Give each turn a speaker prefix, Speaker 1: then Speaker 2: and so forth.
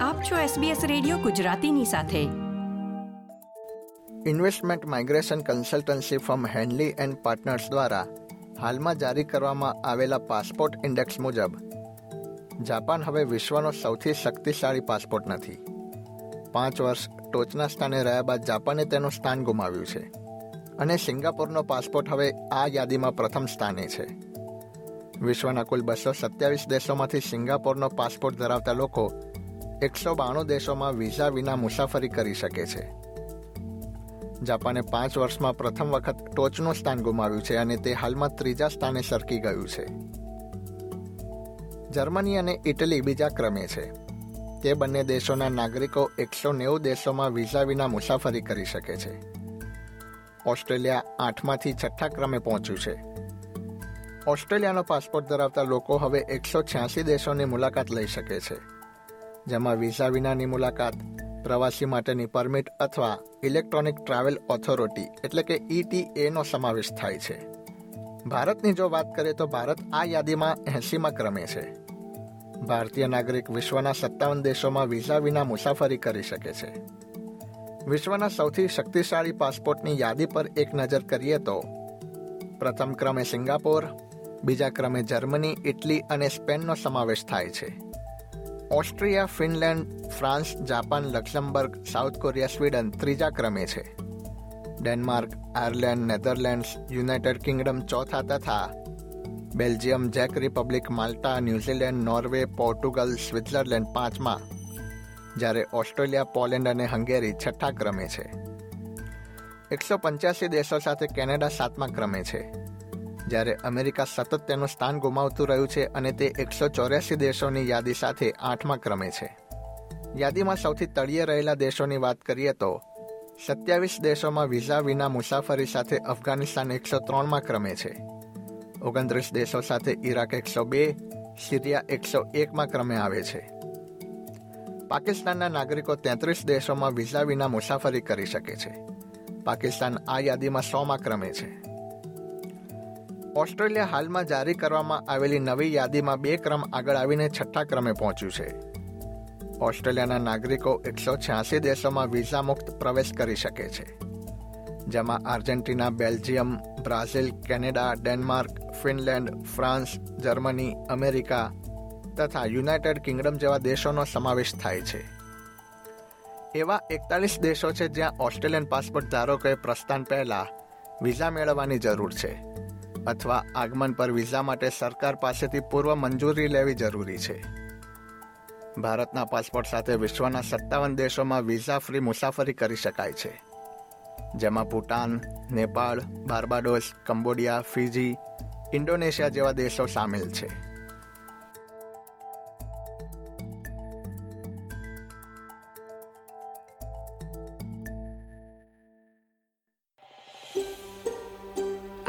Speaker 1: આપ છો SBS radio ગુજરાતીની સાથે.
Speaker 2: Investment migration consultancy firm Henley and partners દ્વારા હાલમાં જારી કરવામાં આવેલા પાસપોર્ટ ઇન્ડેક્સ મુજબ, જાપાન હવે વિશ્વનો સૌથી શક્તિશાળી પાસપોર્ટ નથી. પાંચ વર્ષ ટોચના સ્થાને રહ્યા બાદ જાપાને તેનું સ્થાન ગુમાવ્યું છે અને સિંગાપોરનો પાસપોર્ટ હવે આ યાદીમાં પ્રથમ સ્થાને છે. વિશ્વના કુલ બસો સત્યાવીસ દેશોમાંથી સિંગાપોરનો પાસપોર્ટ ધરાવતા લોકો એકસો બાણું દેશોમાં વિઝા વિના મુસાફરી કરી શકે છે. જાપાને પાંચ વર્ષમાં પ્રથમ વખત ટોચનું સ્થાન ગુમાવ્યું છે અને તે હાલમાં ત્રીજા સ્થાને સરકી ગયું છે. જર્મની અને ઇટલી બીજા ક્રમે છે. તે બંને દેશોના નાગરિકો એકસો નેવું દેશોમાં વિઝા વિના મુસાફરી કરી શકે છે. ઓસ્ટ્રેલિયા આઠમાંથી છઠ્ઠા ક્રમે પહોંચ્યું છે. ઓસ્ટ્રેલિયાનો પાસપોર્ટ ધરાવતા લોકો હવે એકસો છ્યાસી દેશોની મુલાકાત લઈ શકે છે. જેમાં વિઝા વિનાની મુલાકાત, પ્રવાસી માટેની પરમિટ અથવા ઇલેક્ટ્રોનિક ટ્રાવેલ ઓથોરિટી એટલે કે ઈટીએનો સમાવેશ થાય છે. ભારતની જો વાત કરીએ તો ભારત આ યાદીમાં એંસીમાં ક્રમે છે. ભારતીય નાગરિક વિશ્વના સત્તાવન દેશોમાં વિઝા વિના મુસાફરી કરી શકે છે. વિશ્વના સૌથી શક્તિશાળી પાસપોર્ટની યાદી પર એક નજર કરીએ તો, પ્રથમ ક્રમે સિંગાપોર, બીજા ક્રમે જર્મની, ઇટલી અને સ્પેનનો સમાવેશ થાય છે. Austria, Finland, France, Japan Luxembourg South Korea, Sweden ત્રીજા ક્રમે છે. Denmark, Ireland, Netherlands, United Kingdom ચોથા તથા Belgium, Jack Republic, Malta, New Zealand, Norway, Portugal, Switzerland પાંચમાં, જ્યારે ઓસ્ટ્રેલિયા, પોલેન્ડ અને હંગેરી છઠ્ઠા ક્રમે છે. એકસો પંચ્યાસી દેશો સાથે કેનેડા સાતમા ક્રમે છે. જ્યારે અમેરિકા સતત તેનું સ્થાન ગુમાવતું રહ્યું છે અને તે એકસો ચોર્યાસી દેશોની યાદી સાથે આઠમા ક્રમે છે. યાદીમાં સૌથી તળિયે રહેલા દેશોની વાત કરીએ તો, સત્યાવીસ દેશોમાં વિઝા વિના મુસાફરી સાથે અફઘાનિસ્તાન એકસો ત્રણમાં ક્રમે છે. ઓગણત્રીસ દેશો સાથે ઈરાક એકસો બે, સિરિયા એકસો એકમાં ક્રમે આવે છે. પાકિસ્તાનના નાગરિકો તેત્રીસ દેશોમાં વિઝા વિના મુસાફરી કરી શકે છે. પાકિસ્તાન આ યાદીમાં સોમાં ક્રમે છે. ઓસ્ટ્રેલિયા હાલમાં જારી કરવામાં આવેલી નવી યાદીમાં બે ક્રમ આગળ આવીને છઠ્ઠા ક્રમે પહોંચ્યું છે. ઓસ્ટ્રેલિયાના નાગરિકો એકસો છ્યાસી દેશોમાં વિઝા મુક્ત પ્રવેશ કરી શકે છે. જેમાં Argentina, Belgium, Brazil, Canada, Denmark, Finland, France, Germany, America તથા યુનાઇટેડ કિંગડમ જેવા દેશોનો સમાવેશ થાય છે. એવા એકતાલીસ દેશો છે જ્યાં ઓસ્ટ્રેલિયન પાસપોર્ટ ધારકોએ પ્રસ્થાન પહેલાં વિઝા મેળવવાની જરૂર છે. અથવા આગમન પર વિઝા માટે સરકાર પાસેથી પૂર્વ મંજૂરી લેવી જરૂરી છે. ભારતના પાસપોર્ટ સાથે વિશ્વના સત્તાવન દેશોમાં વિઝા ફ્રી મુસાફરી કરી શકાય છે. જેમાં Bhutan, Nepal, Barbados, Cambodia, Fiji, Indonesia જેવા દેશો સામેલ છે.